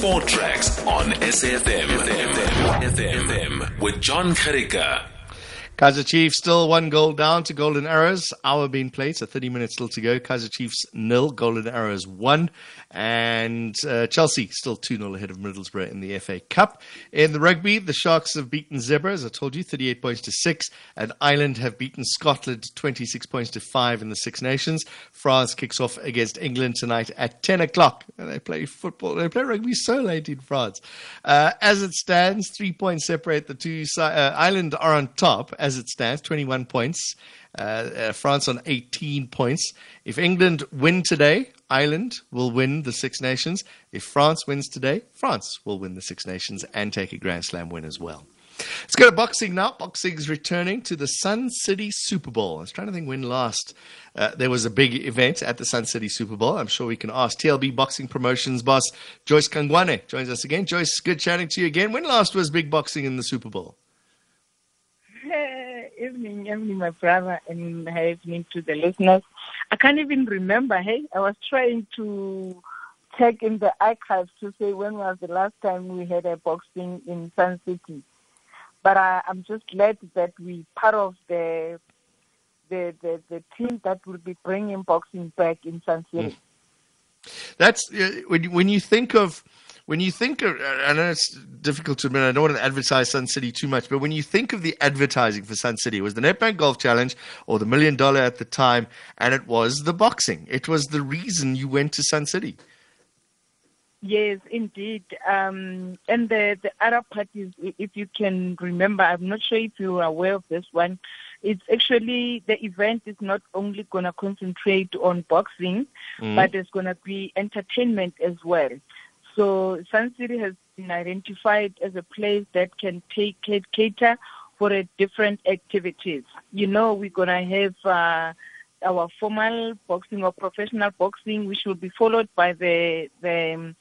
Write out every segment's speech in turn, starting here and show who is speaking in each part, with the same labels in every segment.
Speaker 1: Sport Tracks on SFM. FM, FM, with John Karika.
Speaker 2: Kaizer Chiefs still one goal down to Golden Arrows. Hour being played, so 30 minutes still to go. Kaizer Chiefs nil, Golden Arrows one. And uh, Chelsea still 2 0 ahead of Middlesbrough in the FA Cup. In the rugby, the Sharks have beaten Zebre, as I told you, 38 points to 6. And Ireland have beaten Scotland 26 points to 5 in the Six Nations. France kicks off against England tonight at 10 o'clock. And they play football, they play rugby so late in France. Uh, as it stands, three points separate the two. Uh, Ireland are on top as it stands, 21 points. Uh, uh, France on 18 points. If England win today, Ireland will win the Six Nations. If France wins today, France will win the Six Nations and take a Grand Slam win as well. Let's go to boxing now. Boxing's returning to the Sun City Super Bowl. I was trying to think when last uh, there was a big event at the Sun City Super Bowl. I'm sure we can ask TLB Boxing Promotions boss Joyce Kungwane joins us again. Joyce, good chatting to you again. When last was big boxing in the Super Bowl?
Speaker 3: Evening, evening, my brother, and evening to the listeners. I can't even remember. Hey, I was trying to check in the archives to say when was the last time we had a boxing in Sun City. But I, I'm just glad that we part of the the, the, the team that will be bringing boxing back in Sun City. Mm.
Speaker 2: That's uh, when when you think of when you think of, I know it's difficult to admit, I don't want to advertise Sun City too much, but when you think of the advertising for Sun City, it was the Nedbank Golf Challenge or the Million Dollar at the time, and it was the boxing. It was the reason you went to Sun City.
Speaker 3: Yes, indeed. Um, and the, the other part is, if you can remember, I'm not sure if you are aware of this one, it's actually the event is not only going to concentrate on boxing, mm. but it's going to be entertainment as well. So Sun City has been identified as a place that can take cater for a different activities. You know, we're gonna have uh, our formal boxing or professional boxing, which will be followed by the the um,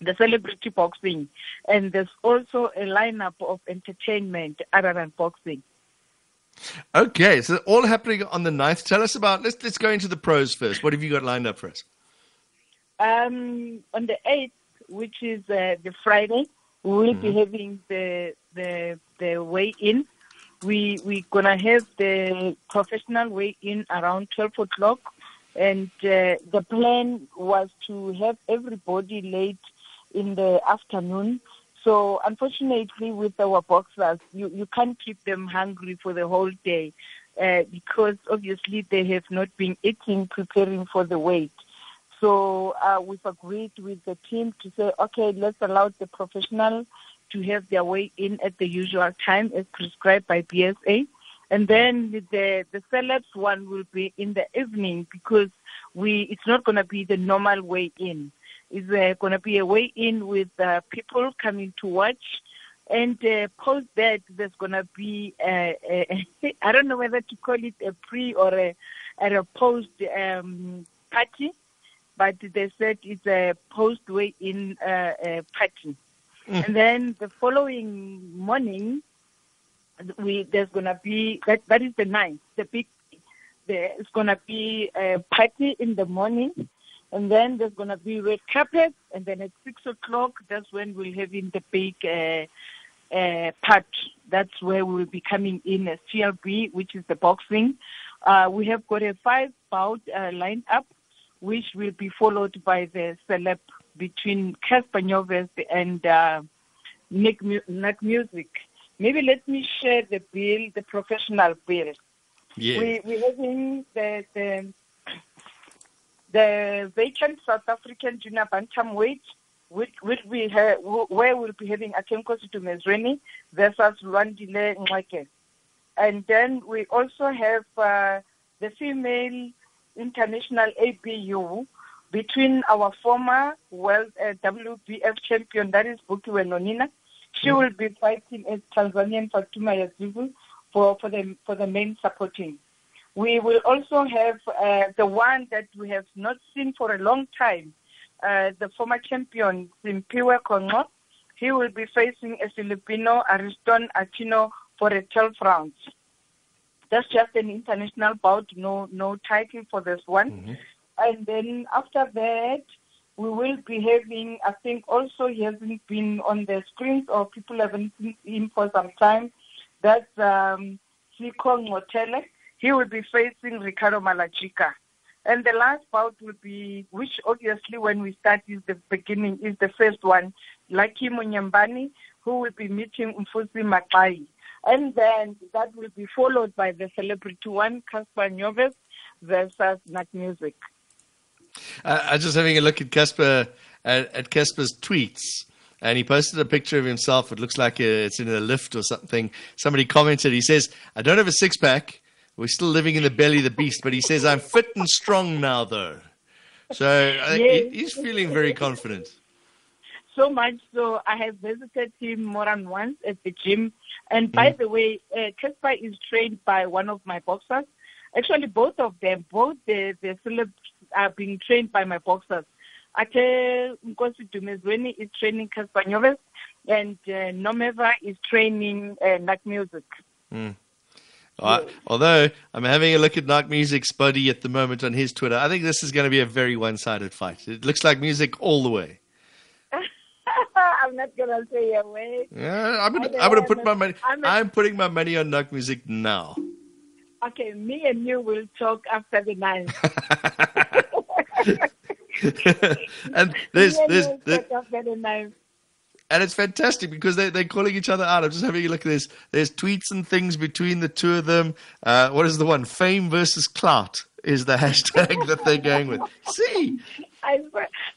Speaker 3: the celebrity boxing, and there's also a lineup of entertainment other than boxing.
Speaker 2: Okay, so all happening on the 9th. Tell us about. Let's let's go into the pros first. What have you got lined up for us?
Speaker 3: Um, on the 8th, which is uh, the Friday. We will mm-hmm. be having the the the weigh in. We we're gonna have the professional weigh in around twelve o'clock, and uh, the plan was to have everybody late in the afternoon. So unfortunately, with our boxers, you you can't keep them hungry for the whole day. Uh, because obviously they have not been eating preparing for the weight. So uh, we've agreed with the team to say, okay, let's allow the professional to have their way in at the usual time as prescribed by BSA. And then the the celebs one will be in the evening because we it's not going to be the normal way in. It's uh, going to be a way in with uh, people coming to watch. And uh, post that, there's going to be, I don't know whether to call it a pre or a, a post um, party but they said it's a post way in uh, uh, party. Mm. And then the following morning, we there's gonna be that that is the ninth, the big. There's gonna be a party in the morning, and then there's gonna be red carpet, and then at six o'clock, that's when we'll have in the big uh, uh, part. That's where we'll be coming in as TLB, which is the boxing. Uh, we have got a five bout uh, lined up which will be followed by the celeb between Cassper Nyovest and uh, Naak, Naak MusiQ. Maybe let me share the bill, the professional bill.
Speaker 2: Yeah.
Speaker 3: We, we're having the, the, the vacant South African junior bantamweight, which, which we have, where we'll be having Athenkosi Dumezweni versus Lwandile Ngxeke. And then we also have uh, the female international ABU between our former world uh, WBF champion, that is Bukiwe Nonina. She mm. will be fighting as Tanzanian Fatuma Yazivu for, for, the, for the main supporting. We will also have uh, the one that we have not seen for a long time, uh, the former champion, Simpiwe Kongo. He will be facing a Filipino, Ariston Aquino, for a 12 rounds. That's just an international bout, no no title for this one. Mm-hmm. And then after that, we will be having, I think also he hasn't been on the screens or people haven't seen him for some time. That's um, Siko Ngotele. He will be facing Ricardo Malajika. And the last bout will be, which obviously when we start is the beginning, is the first one, Lucky Munyambani, who will be meeting Mfusi Makai. And then that will be followed by the celebrity one, Cassper Nyoves versus Naak MusiQ.
Speaker 2: Uh, I'm just having a look at Cassper at, at Cassper's tweets, and he posted a picture of himself. It looks like it's in a lift or something. Somebody commented. He says, "I don't have a six pack. We're still living in the belly of the beast." But he says, "I'm fit and strong now, though." So
Speaker 3: Yes.
Speaker 2: he's feeling very confident.
Speaker 3: So much so, I have visited him more than once at the gym. And by the way, uh, Cassper is trained by one of my boxers. Actually, both of them, both the, the celebs are being trained by my boxers. Athenkosi Dumezweni is training Cassper Nyoves, and uh, Nomeva is training uh, Naak MusiQ.
Speaker 2: Uh, although I'm having a look at Naak MusiQ's body at the moment on his Twitter, I think this is going to be a very one-sided fight. It looks like music all the way.
Speaker 3: I'm not going to say a word.
Speaker 2: Yeah, I'm gonna, I'm gonna put my money.
Speaker 3: I'm
Speaker 2: I'm putting my money on Naak MusiQ now.
Speaker 3: Okay, me and you will talk after the night.
Speaker 2: and there's, there's,
Speaker 3: you will
Speaker 2: there-
Speaker 3: talk after the
Speaker 2: and it's fantastic because they they're calling each other out. I'm just having a look at this. There's tweets and things between the two of them. Uh, what is the one? Fame versus clout is the hashtag that they're going with. See,
Speaker 3: I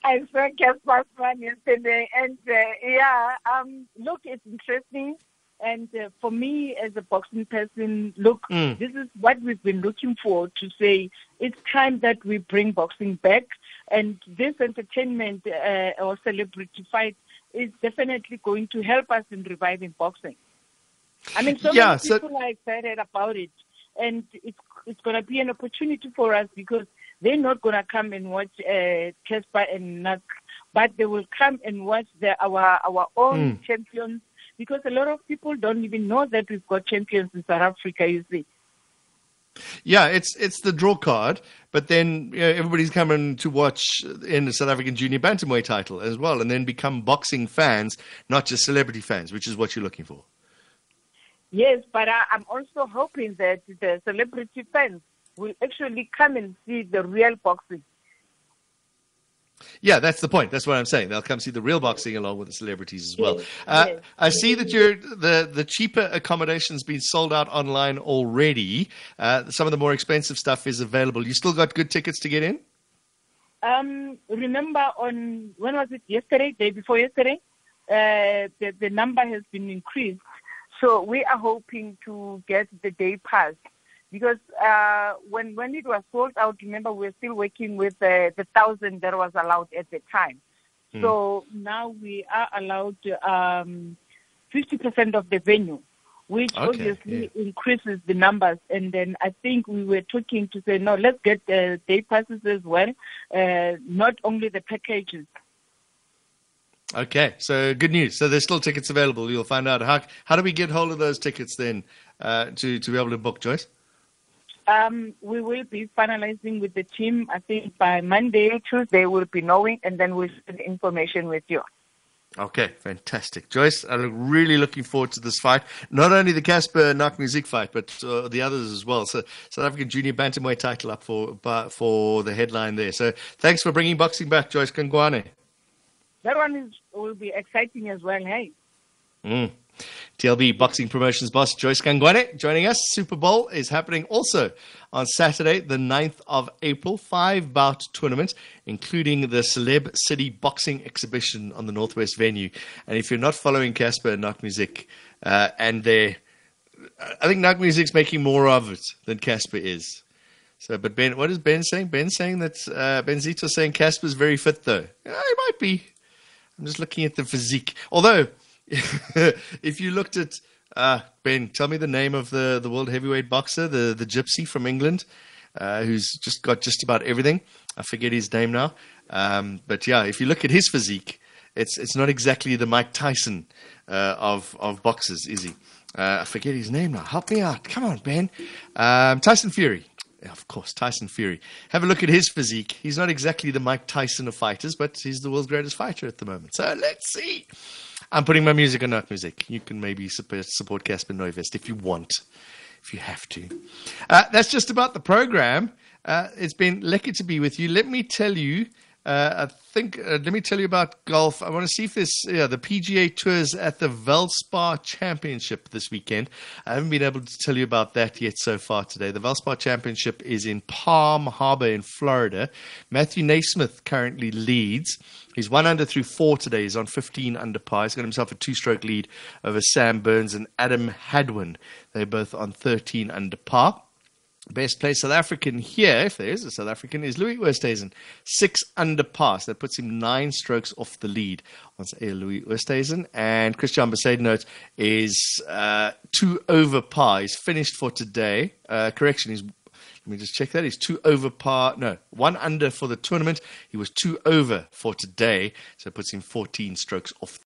Speaker 3: I saw Cassper's one yesterday, and uh, yeah, um, look, it's interesting. And uh, for me, as a boxing person, look,
Speaker 2: Mm.
Speaker 3: this is what we've been looking for to say it's time that we bring boxing back. And this entertainment uh, or celebrity fight is definitely going to help us in reviving boxing. I mean, so
Speaker 2: Yeah,
Speaker 3: many
Speaker 2: so-
Speaker 3: people are excited about it, and it's it's going to be an opportunity for us because they're not going to come and watch uh, Cassper and Naak, but they will come and watch the, our our own
Speaker 2: Mm.
Speaker 3: champions because a lot of people don't even know that we've got champions in South Africa. You see.
Speaker 2: yeah, it's it's the draw card, but then you know, everybody's coming to watch in the South African Junior Bantamweight title as well, and then become boxing fans, not just celebrity fans, which is what you're looking for.
Speaker 3: Yes, but I, I'm also hoping that the celebrity fans will actually come and see the real boxing.
Speaker 2: Yeah, that's the point. That's what I'm saying. They'll come see the real boxing along with the celebrities as well.
Speaker 3: Yes,
Speaker 2: Uh,
Speaker 3: yes.
Speaker 2: I see that your the the cheaper accommodation's been sold out online already. Uh, some of the more expensive stuff is available. You still got good tickets to get in?
Speaker 3: Um, remember on when was it yesterday, day before yesterday, uh, the the number has been increased. So we are hoping to get the day pass because uh, when when it was sold out, remember we were still working with uh, the thousand that was allowed at the time. So now we are allowed um, 50% of the venue, which
Speaker 2: Okay,
Speaker 3: obviously increases the numbers. And then I think we were talking to say, no, let's get the day passes as well, uh, not only the packages.
Speaker 2: Okay, so good news. So there's still tickets available. You'll find out how how do we get hold of those tickets then uh, to to be able to book, Joyce?
Speaker 3: Um, we will be finalizing with the team. I think by Monday, Tuesday, we'll be knowing, and then we'll share the information with you.
Speaker 2: Okay, fantastic, Joyce. I'm really looking forward to this fight. Not only the Cassper Naak MusiQ fight, but uh, the others as well. So South African Junior Bantamweight title up for for the headline there. So thanks for bringing boxing back, Joyce Kungwane.
Speaker 3: That one is will be exciting as well. Hey.
Speaker 2: Mm. TLB Boxing Promotions boss Joyce Kungwane joining us. Super Bowl is happening also on Saturday, the 9th of April. Five bout tournament, including the Celeb City Boxing Exhibition on the Northwest venue. And if you're not following Cassper and Naak MusiQ, uh, and they're, I think Naak MusiQ's making more of it than Cassper is. So, but Ben, what is Ben saying? Ben saying that uh, Ben Zito's saying Cassper's very fit, though. Yeah, he might be. I'm just looking at the physique. Although, if you looked at uh, Ben, tell me the name of the, the world heavyweight boxer, the the gypsy from England, uh, who's just got just about everything. I forget his name now. Um, but yeah, if you look at his physique, it's it's not exactly the Mike Tyson uh, of of boxers, is he? Uh, I forget his name now. Help me out. Come on, Ben. Um, Tyson Fury. of course, Tyson Fury. Have a look at his physique. He's not exactly the Mike Tyson of fighters, but he's the world's greatest fighter at the moment. So let's see. I'm putting my music on Naak MusiQ. You can maybe support, support Cassper Neuvest if you want, if you have to. Uh, that's just about the program. Uh, it's been lucky to be with you. Let me tell you uh, I think, uh, let me tell you about golf. I want to see if this, yeah, the PGA Tours at the Valspar Championship this weekend. I haven't been able to tell you about that yet so far today. The Valspar Championship is in Palm Harbor in Florida. Matthew NeSmith currently leads. He's one under through four today. He's on 15 under par. He's got himself a two stroke lead over Sam Burns and Adam Hadwin. They're both on 13 under par. Best placed South African here, if there is a South African, is Louis Oosthuizen. Six under par. That puts him nine strokes off the lead. A Louis Oosthuizen. And Christiaan Bezuidenhout is uh, two over par. He's finished for today. Uh, correction, he's let me just check that. He's two over par. No, one under for the tournament. He was two over for today. So it puts him 14 strokes off